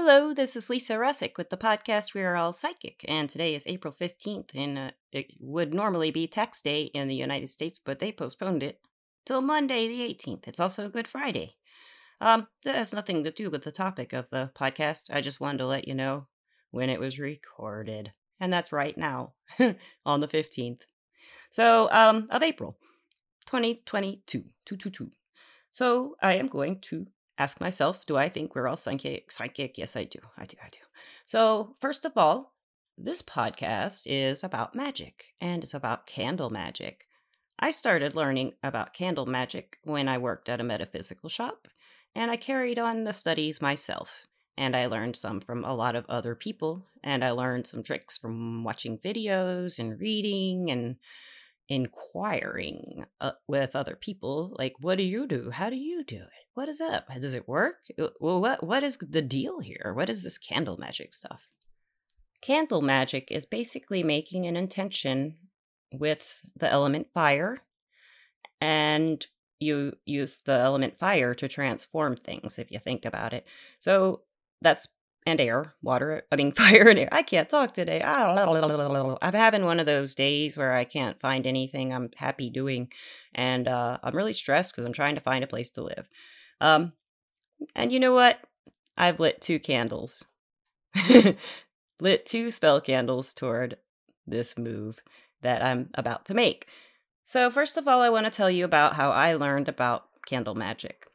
Hello, this is Lisa Ruszczyk with the podcast We Are All Psychic, and today is April 15th, and uh, it would normally be tax day in the United States, but they postponed it till Monday the 18th. It's also Good Friday. Um, that has nothing to do with the topic of the podcast. I just wanted to let you know when it was recorded, and that's right now on the 15th. So, um, of April 2022, 222. So, I am going to ask myself, do I think we're all psychic? Psychic? Yes, I do. I do. I do. So, first of all, this podcast is about magic and it's about candle magic. I started learning about candle magic when I worked at a metaphysical shop, and I carried on the studies myself. And I learned some from a lot of other people, and I learned some tricks from watching videos and reading and inquiring uh, with other people like what do you do? How do you do it? What is up? Does it work? Uh, well what what is the deal here? What is this candle magic stuff? Candle magic is basically making an intention with the element fire and you use the element fire to transform things if you think about it. So that's and air, water, I mean, fire and air. I can't talk today. I'm having one of those days where I can't find anything I'm happy doing. And uh, I'm really stressed because I'm trying to find a place to live. Um, and you know what? I've lit two candles, lit two spell candles toward this move that I'm about to make. So, first of all, I want to tell you about how I learned about candle magic.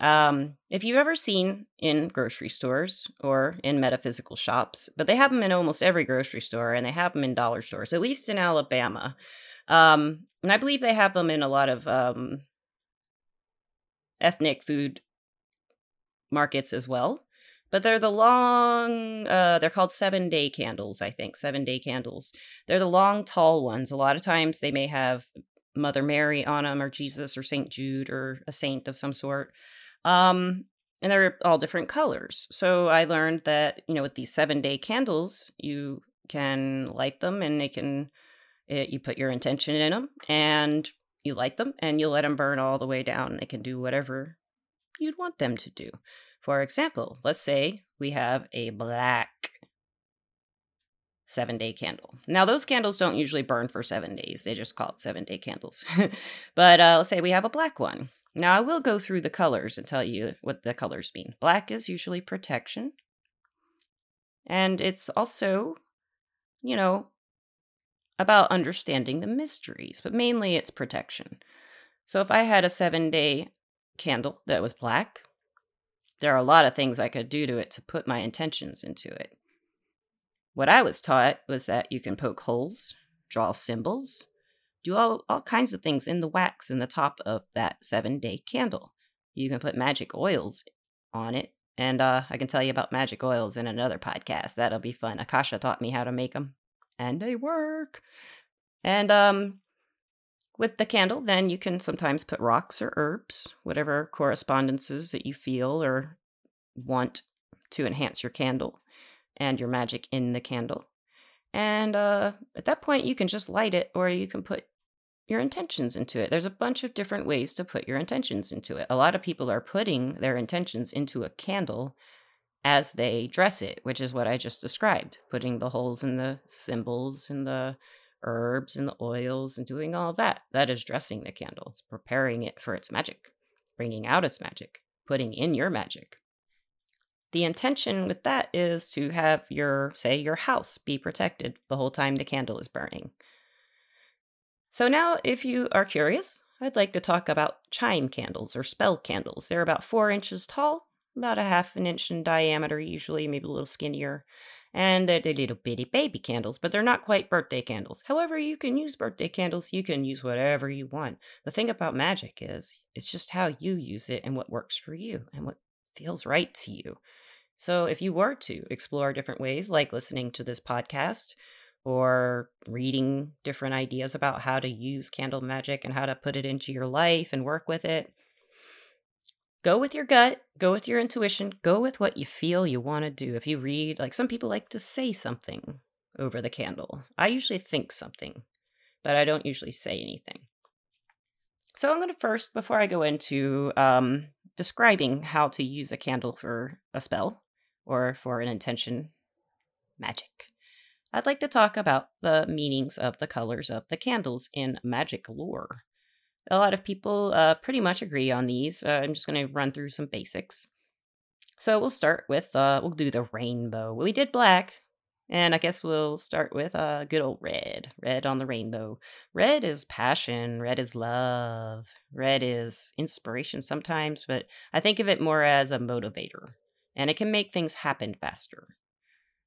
Um, if you've ever seen in grocery stores or in metaphysical shops, but they have them in almost every grocery store and they have them in dollar stores, at least in Alabama. Um, and I believe they have them in a lot of um, ethnic food markets as well. But they're the long, uh, they're called seven day candles, I think, seven day candles. They're the long, tall ones. A lot of times they may have Mother Mary on them or Jesus or St. Jude or a saint of some sort. Um, and they're all different colors. So I learned that, you know, with these seven day candles, you can light them and they can, it, eh, you put your intention in them and you light them and you let them burn all the way down. They can do whatever you'd want them to do. For example, let's say we have a black seven day candle. Now, those candles don't usually burn for seven days, they just call it seven day candles. but uh, let's say we have a black one. Now, I will go through the colors and tell you what the colors mean. Black is usually protection, and it's also, you know, about understanding the mysteries, but mainly it's protection. So if I had a seven day candle that was black, there are a lot of things I could do to it to put my intentions into it. What I was taught was that you can poke holes, draw symbols, do all, all kinds of things in the wax in the top of that seven day candle. You can put magic oils on it. And uh, I can tell you about magic oils in another podcast. That'll be fun. Akasha taught me how to make them, and they work. And um, with the candle, then you can sometimes put rocks or herbs, whatever correspondences that you feel or want to enhance your candle and your magic in the candle. And uh, at that point, you can just light it or you can put your intentions into it. There's a bunch of different ways to put your intentions into it. A lot of people are putting their intentions into a candle as they dress it, which is what I just described putting the holes in the symbols and the herbs and the oils and doing all that. That is dressing the candle. It's preparing it for its magic, bringing out its magic, putting in your magic. The intention with that is to have your, say, your house be protected the whole time the candle is burning. So, now, if you are curious, I'd like to talk about chime candles or spell candles. They're about four inches tall, about a half an inch in diameter, usually, maybe a little skinnier. And they're, little bitty baby candles, but they're not quite birthday candles. However, you can use birthday candles, you can use whatever you want. The thing about magic is, it's just how you use it and what works for you and what feels right to you. So, if you were to explore different ways, like listening to this podcast, or reading different ideas about how to use candle magic and how to put it into your life and work with it. Go with your gut, go with your intuition, go with what you feel you want to do. If you read, like some people like to say something over the candle. I usually think something, but I don't usually say anything. So I'm going to first, before I go into um, describing how to use a candle for a spell, or for an intention, magic. I'd like to talk about the meanings of the colors of the candles in magic lore. A lot of people uh, pretty much agree on these. Uh, I'm just going to run through some basics. So we'll start with, uh, we'll do the rainbow. We did black, and I guess we'll start with uh, good old red. Red on the rainbow. Red is passion. Red is love. Red is inspiration sometimes, but I think of it more as a motivator. And it can make things happen faster.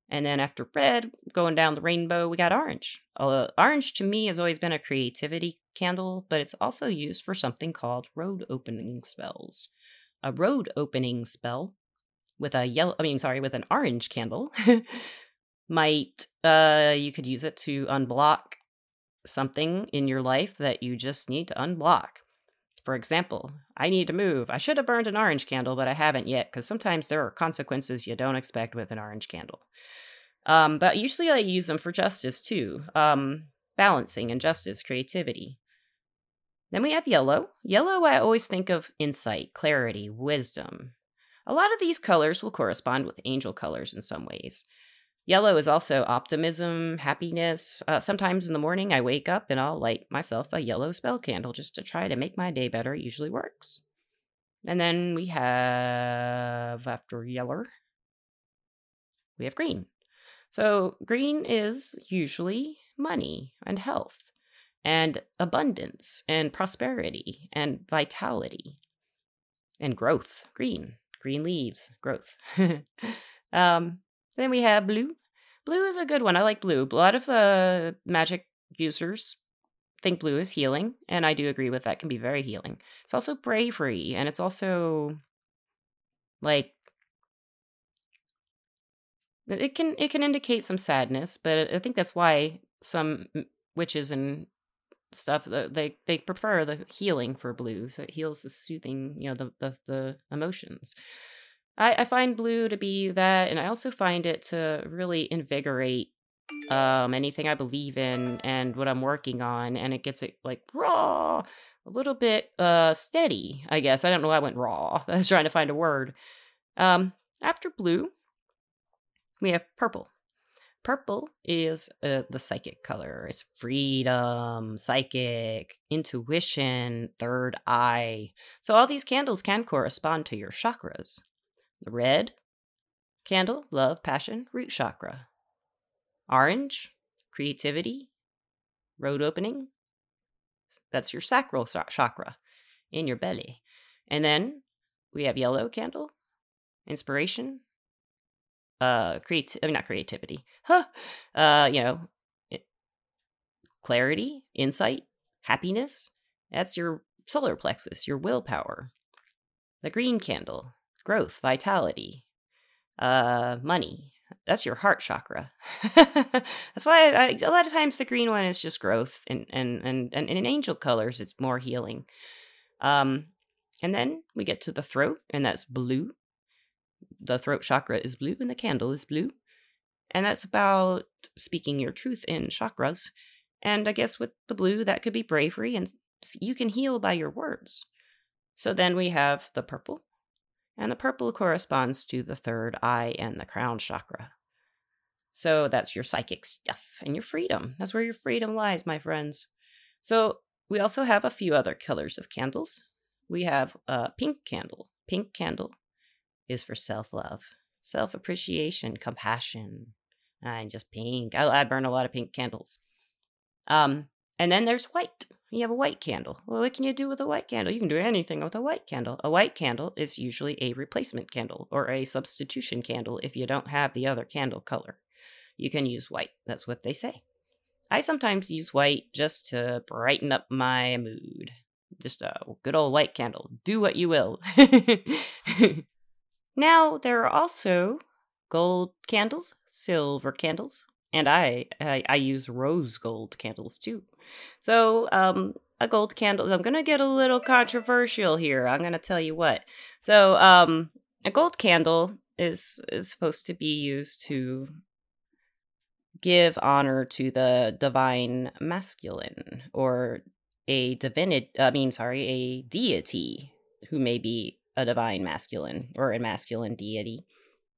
And then after red, going down the rainbow, we got orange. Uh, orange to me has always been a creativity candle, but it's also used for something called road opening spells. A road opening spell with a yellow, I mean, sorry, with an orange candle might, uh, you could use it to unblock something in your life that you just need to unblock. For example, I need to move. I should have burned an orange candle, but I haven't yet because sometimes there are consequences you don't expect with an orange candle. Um, but usually I use them for justice too. Um, balancing and justice, creativity. Then we have yellow. Yellow, I always think of insight, clarity, wisdom. A lot of these colors will correspond with angel colors in some ways. Yellow is also optimism, happiness. Uh, sometimes in the morning, I wake up and I'll light myself a yellow spell candle just to try to make my day better. It usually works. And then we have, after yellow, we have green. So, green is usually money and health and abundance and prosperity and vitality and growth. Green, green leaves, growth. um, then we have blue. Blue is a good one. I like blue. A lot of uh, magic users think blue is healing, and I do agree with that. Can be very healing. It's also bravery, and it's also like it can it can indicate some sadness, but I think that's why some witches and stuff they they prefer the healing for blue. So it heals the soothing, you know, the the, the emotions. I, I find blue to be that, and I also find it to really invigorate um anything I believe in and what I'm working on, and it gets it like raw, a little bit uh steady. I guess I don't know why I went raw. I was trying to find a word. Um, after blue, we have purple. Purple is uh, the psychic color. It's freedom, psychic, intuition, third eye. So all these candles can correspond to your chakras. The red candle, love, passion, root chakra. Orange, creativity, road opening. That's your sacral chakra in your belly. And then we have yellow candle, inspiration, uh create I mean not creativity. Huh. Uh, you know, clarity, insight, happiness. That's your solar plexus, your willpower. The green candle, growth, vitality, uh, money. That's your heart chakra. That's why I, a lot of times the green one is just growth, and and and and in angel colors it's more healing. Um, and then we get to the throat, and that's blue the throat chakra is blue and the candle is blue. And that's about speaking your truth in chakras. And I guess with the blue, that could be bravery, and you can heal by your words. So then we have the purple, and the purple corresponds to the third eye and the crown chakra. So that's your psychic stuff and your freedom. That's where your freedom lies, my friends. So we also have a few other colors of candles. We have a pink candle. Pink candle is for self love, self appreciation, compassion, and just pink. I, I burn a lot of pink candles. Um, and then there's white. You have a white candle. Well, what can you do with a white candle? You can do anything with a white candle. A white candle is usually a replacement candle or a substitution candle if you don't have the other candle color. You can use white. That's what they say. I sometimes use white just to brighten up my mood. Just a good old white candle. Do what you will. Now, there are also gold candles, silver candles, and I, I, I use rose gold candles too. So, um, a gold candle. I'm gonna get a little controversial here. I'm gonna tell you what. So, um, a gold candle is is supposed to be used to give honor to the divine masculine or a divinity. I mean, sorry, a deity who may be a divine masculine or a masculine deity.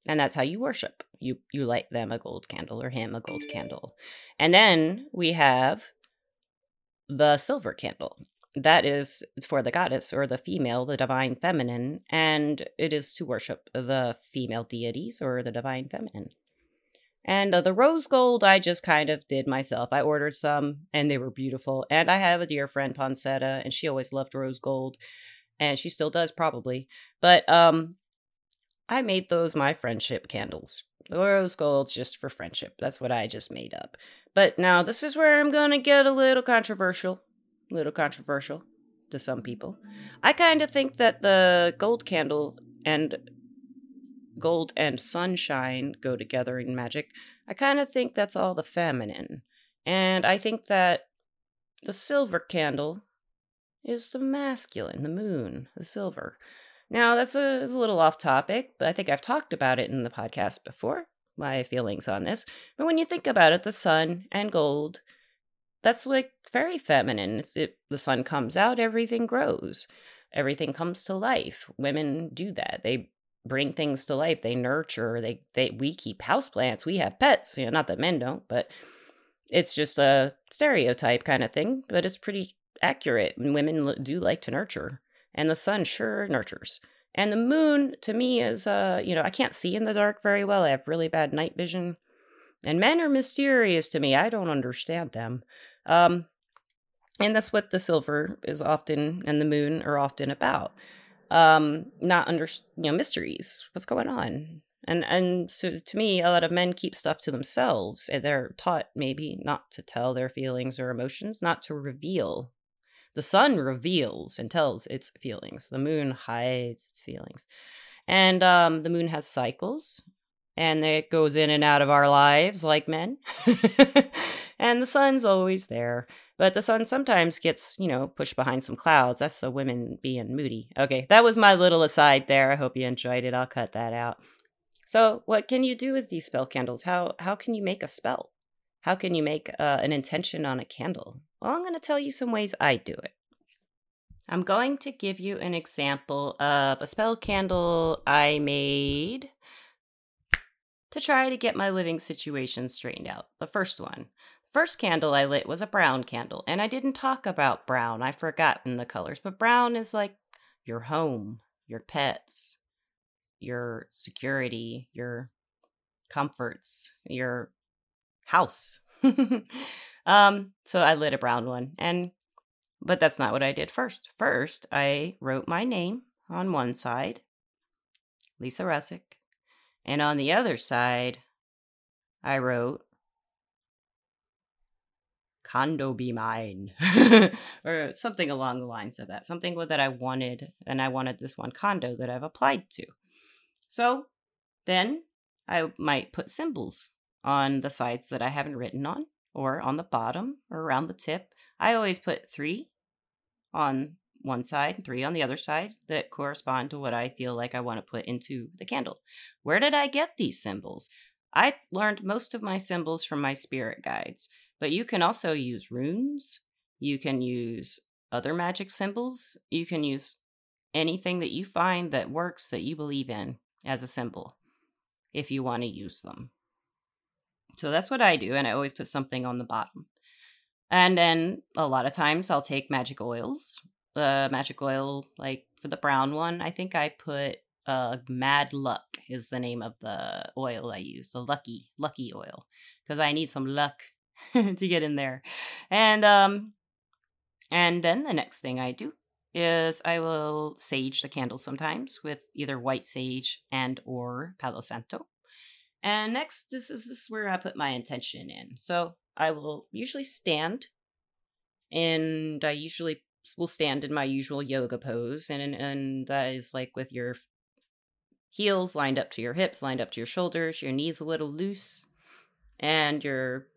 And that's how you worship. You you light them a gold candle or him a gold candle. And then we have the silver candle. That is for the goddess or the female, the divine feminine, and it is to worship the female deities or the divine feminine. And uh, the rose gold, I just kind of did myself. I ordered some and they were beautiful. And I have a dear friend, Poncetta, and she always loved rose gold. And she still does, probably. But um, I made those my friendship candles. Rose gold's just for friendship. That's what I just made up. But now this is where I'm going to get a little controversial. Little controversial to some people. I kind of think that the gold candle and gold and sunshine go together in magic. I kind of think that's all the feminine. And I think that the silver candle is the masculine, the moon, the silver. Now, that's a, a, little off topic, but I think I've talked about it in the podcast before, my feelings on this. But when you think about it, the sun and gold, that's like very feminine. It, the sun comes out, everything grows, everything comes to life. Women do that. They bring things to life. They nurture. They they we keep houseplants. We have pets. You know, not that men don't, but it's just a stereotype kind of thing. But it's pretty accurate. And women do like to nurture and the sun sure nurtures. And the moon to me is uh, you know, I can't see in the dark very well. I have really bad night vision. And men are mysterious to me. I don't understand them. Um and that's what the silver is often and the moon are often about. Um not under you know mysteries. What's going on? And and so to me, a lot of men keep stuff to themselves, and they're taught maybe not to tell their feelings or emotions, not to reveal the sun reveals and tells its feelings. The moon hides its feelings. And um, the moon has cycles, and it goes in and out of our lives like men. and the sun's always there. But the sun sometimes gets, you know, pushed behind some clouds. That's the women being moody. Okay, that was my little aside there. I hope you enjoyed it. I'll cut that out. So, what can you do with these spell candles? How how can you make a spell? How can you make uh, an intention on a candle? Well, I'm going to tell you some ways I do it. I'm going to give you an example of a spell candle I made to try to get my living situation straightened out. The first one. The First candle I lit was a brown candle, and I didn't talk about brown. I've forgotten the colors, but brown is like your home, your pets, your security, your comforts, your house. um, so I lit a brown one, and but that's not what I did first. First, I wrote my name on one side, Lisa Ruszczyk, and on the other side, I wrote condo be mine or something along the lines of that something that i wanted and i wanted this one condo that i've applied to so then i might put symbols on the sides that i haven't written on or on the bottom or around the tip I always put three on one side, three on the other side that correspond to what I feel like I want to put into the candle. Where did I get these symbols? I learned most of my symbols from my spirit guides, but you can also use runes. You can use other magic symbols. You can use anything that you find that works that you believe in as a symbol if you want to use them. So that's what I do, and I always put something on the bottom. And then a lot of times I'll take magic oils. The magic oil, like for the brown one, I think I put uh, Mad Luck is the name of the oil I use, the lucky lucky oil, because I need some luck to get in there. And um, and then the next thing I do is I will sage the candle sometimes with either white sage and or Palo Santo. And next, this is this is where I put my intention in. So I will usually stand, and I usually will stand in my usual yoga pose, and and that is like with your heels lined up to your hips, lined up to your shoulders, your knees a little loose, and your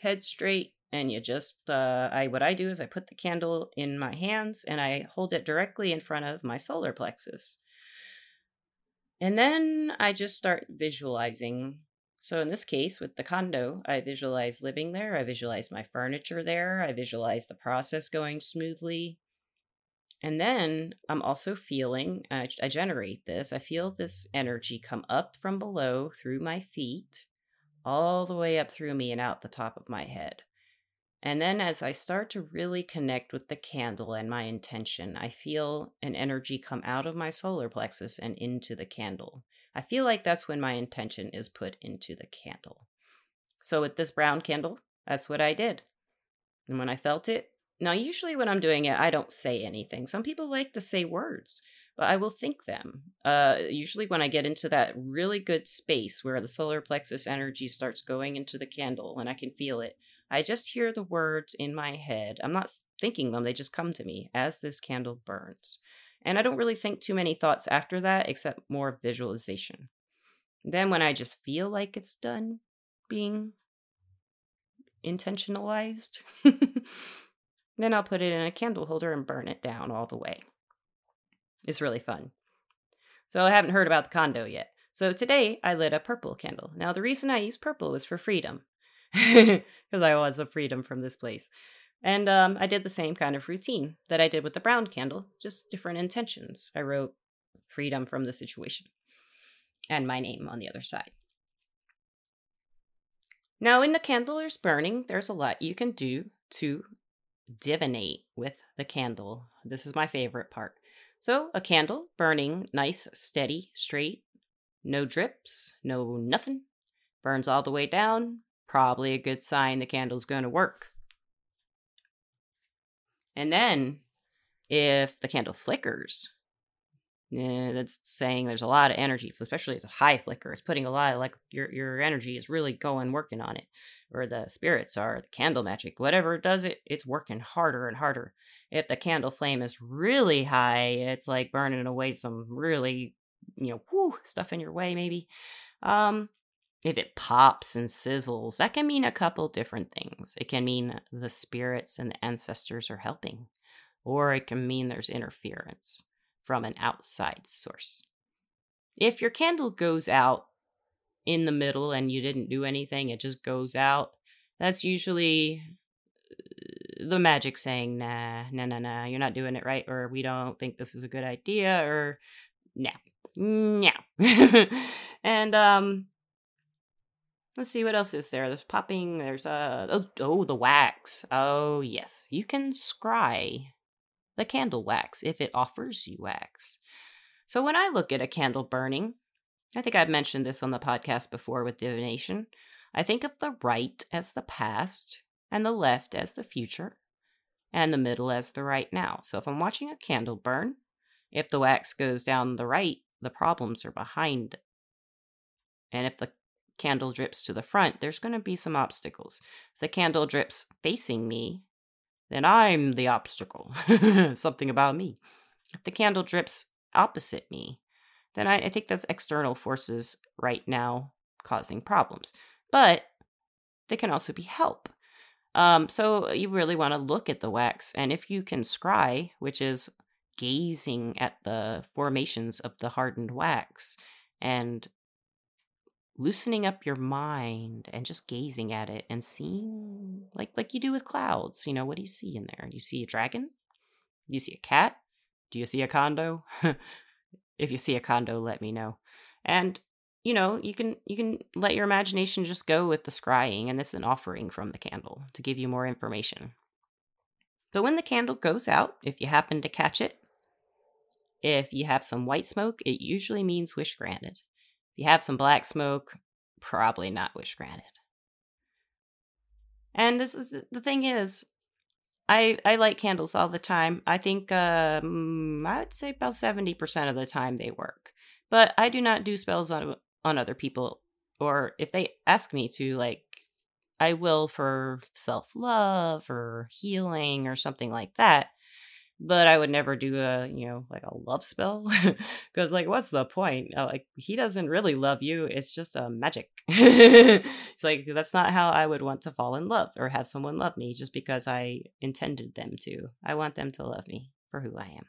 head straight. And you just, uh, I what I do is I put the candle in my hands and I hold it directly in front of my solar plexus. And then I just start visualizing so in this case, with the condo, I visualize living there. I visualize my furniture there. I visualize the process going smoothly. And then I'm also feeling, I, I generate this, I feel this energy come up from below through my feet, all the way up through me and out the top of my head. And then as I start to really connect with the candle and my intention, I feel an energy come out of my solar plexus and into the candle. I feel like that's when my intention is put into the candle. So with this brown candle, that's what I did. And when I felt it, now usually when I'm doing it, I don't say anything. Some people like to say words, but I will think them. Uh, usually when I get into that really good space where the solar plexus energy starts going into the candle and I can feel it, I just hear the words in my head. I'm not thinking them, they just come to me as this candle burns. And I don't really think too many thoughts after that, except more visualization. Then, when I just feel like it's done being intentionalized, then I'll put it in a candle holder and burn it down all the way. It's really fun. So, I haven't heard about the condo yet. So, today I lit a purple candle. Now, the reason I use purple was for freedom because I was a freedom from this place. And um, I did the same kind of routine that I did with the brown candle, just different intentions. I wrote freedom from the situation and my name on the other side. Now, in the candle is burning, there's a lot you can do to divinate with the candle. This is my favorite part. So, a candle burning nice, steady, straight, no drips, no nothing, burns all the way down, probably a good sign the candle's going to work. And then, if the candle flickers, eh, that's saying there's a lot of energy, especially as a high flicker. It's putting a lot of like your your energy is really going working on it, or the spirits are the candle magic, whatever does it, it's working harder and harder. If the candle flame is really high, it's like burning away some really you know stuff in your way maybe. Um, if it pops and sizzles, that can mean a couple different things. It can mean the spirits and the ancestors are helping, or it can mean there's interference from an outside source. If your candle goes out in the middle and you didn't do anything, it just goes out, that's usually uh, the magic saying, nah, nah, nah, nah, you're not doing it right, or we don't think this is a good idea, or nah, nah. and, um, Let's see what else is there. There's popping. There's uh oh, oh the wax. Oh yes, you can scry the candle wax if it offers you wax. So when I look at a candle burning, I think I've mentioned this on the podcast before with divination. I think of the right as the past and the left as the future and the middle as the right now. So if I'm watching a candle burn, if the wax goes down the right, the problems are behind. it. And if the candle drips to the front, there's going to be some obstacles. If the candle drips facing me, then I'm the obstacle. Something about me. If the candle drips opposite me, then I, I, think that's external forces right now causing problems. But they can also be help. Um, so you really want to look at the wax, and if you can scry, which is gazing at the formations of the hardened wax and loosening up your mind and just gazing at it and seeing like like you do with clouds you know what do you see in there? You see a dragon? Do you see a cat? Do you see a condo? If you see a condo let me know. And you know you can you can let your imagination just go with the scrying and this is an offering from the candle to give you more information. But when the candle goes out if you happen to catch it if you have some white smoke it usually means wish granted if you have some black smoke, probably not wish granted. And this is the thing is, I I light candles all the time. I think um, I'd say about seventy percent of the time they work, but I do not do spells on on other people. Or if they ask me to, like, I will for self love or healing or something like that but I would never do a, you know, like a love spell because, like, what's the point? Oh, like, he doesn't really love you. It's just a magic. it's like, that's not how I would want to fall in love or have someone love me just because I intended them to. I want them to love me for who I am.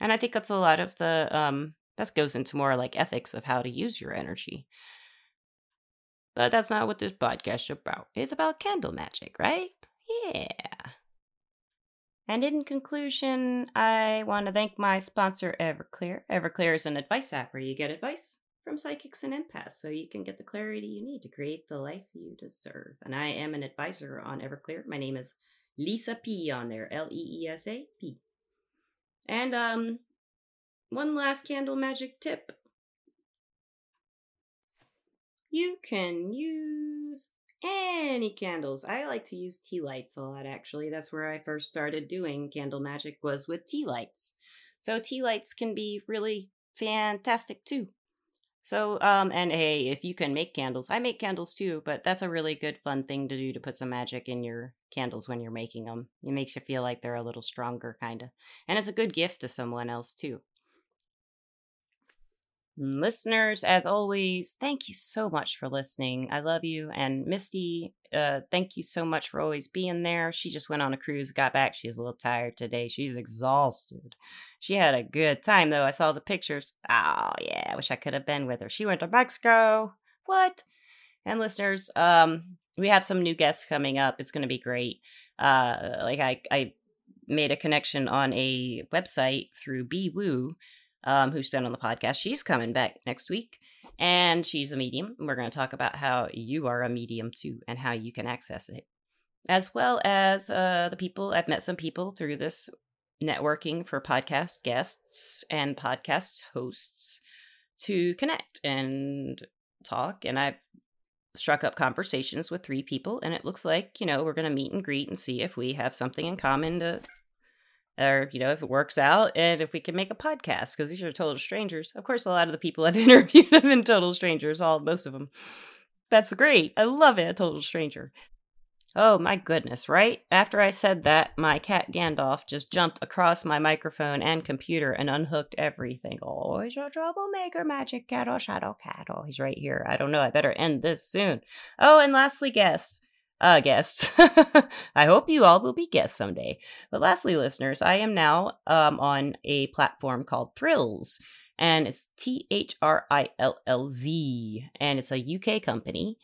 And I think that's a lot of the, um, that goes into more like ethics of how to use your energy. But that's not what this podcast is about. It's about candle magic, right? Yeah. And in conclusion, I want to thank my sponsor, Everclear. Everclear is an advice app where you get advice from psychics and empaths so you can get the clarity you need to create the life you deserve. And I am an advisor on Everclear. My name is Leesa P on there, L E E S A P. And um one last candle magic tip. You can use any candles. I like to use tea lights a lot actually. That's where I first started doing candle magic was with tea lights. So tea lights can be really fantastic too. So um and hey, if you can make candles, I make candles too, but that's a really good fun thing to do to put some magic in your candles when you're making them. It makes you feel like they're a little stronger kind of. And it's a good gift to someone else too. Listeners, as always, thank you so much for listening. I love you. And Misty, uh, thank you so much for always being there. She just went on a cruise, got back. She's a little tired today. She's exhausted. She had a good time, though. I saw the pictures. Oh, yeah. I wish I could have been with her. She went to Mexico. What? And listeners, um, we have some new guests coming up. It's going to be great. Uh, like I, I made a connection on a website through BeWoo um, who's been on the podcast. She's coming back next week, and she's a medium. We're going to talk about how you are a medium too and how you can access it, as well as uh, the people. I've met some people through this networking for podcast guests and podcast hosts to connect and talk. And I've struck up conversations with three people, and it looks like, you know, we're going to meet and greet and see if we have something in common to or you know if it works out and if we can make a podcast because these are total strangers. Of course a lot of the people i've interviewed have been total strangers all most of them that's great. I love it a total stranger. Oh my goodness right? After i said that my cat gandalf just jumped across my microphone and computer and unhooked everything. Oh he's a troublemaker magic cat oh shadow cat oh he's right here. I don't know. I better end this soon. Oh and lastly guests uh, guests. I hope you all will be guests someday. But lastly, listeners, I am now um, on a platform called Thrillz, and it's T H R I L L Z, and it's a UK company.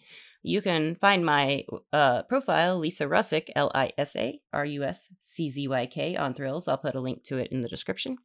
You can find my uh, profile, Lisa Ruszczyk, L I S A R U S C Z Y K, on Thrillz. I'll put a link to it in the description.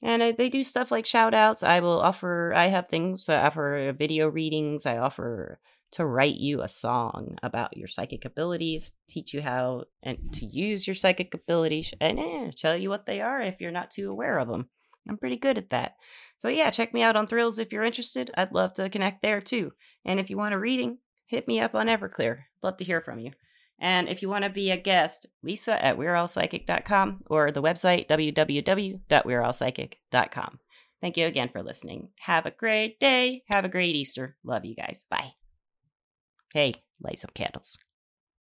And I, they do stuff like shout outs. I will offer, I have things, I offer video readings, I offer to write you a song about your psychic abilities, teach you how and to use your psychic abilities, and eh, tell you what they are if you're not too aware of them. I'm pretty good at that. So yeah, check me out on Thrillz if you're interested. I'd love to connect there too. And if you want a reading, hit me up on Everclear. Love to hear from you. And if you want to be a guest, Lisa at we'reallpsychic.com or the website www.we'reallpsychic.com. Thank you again for listening. Have a great day. Have a great Easter. Love you guys. Bye. Hey, light some candles.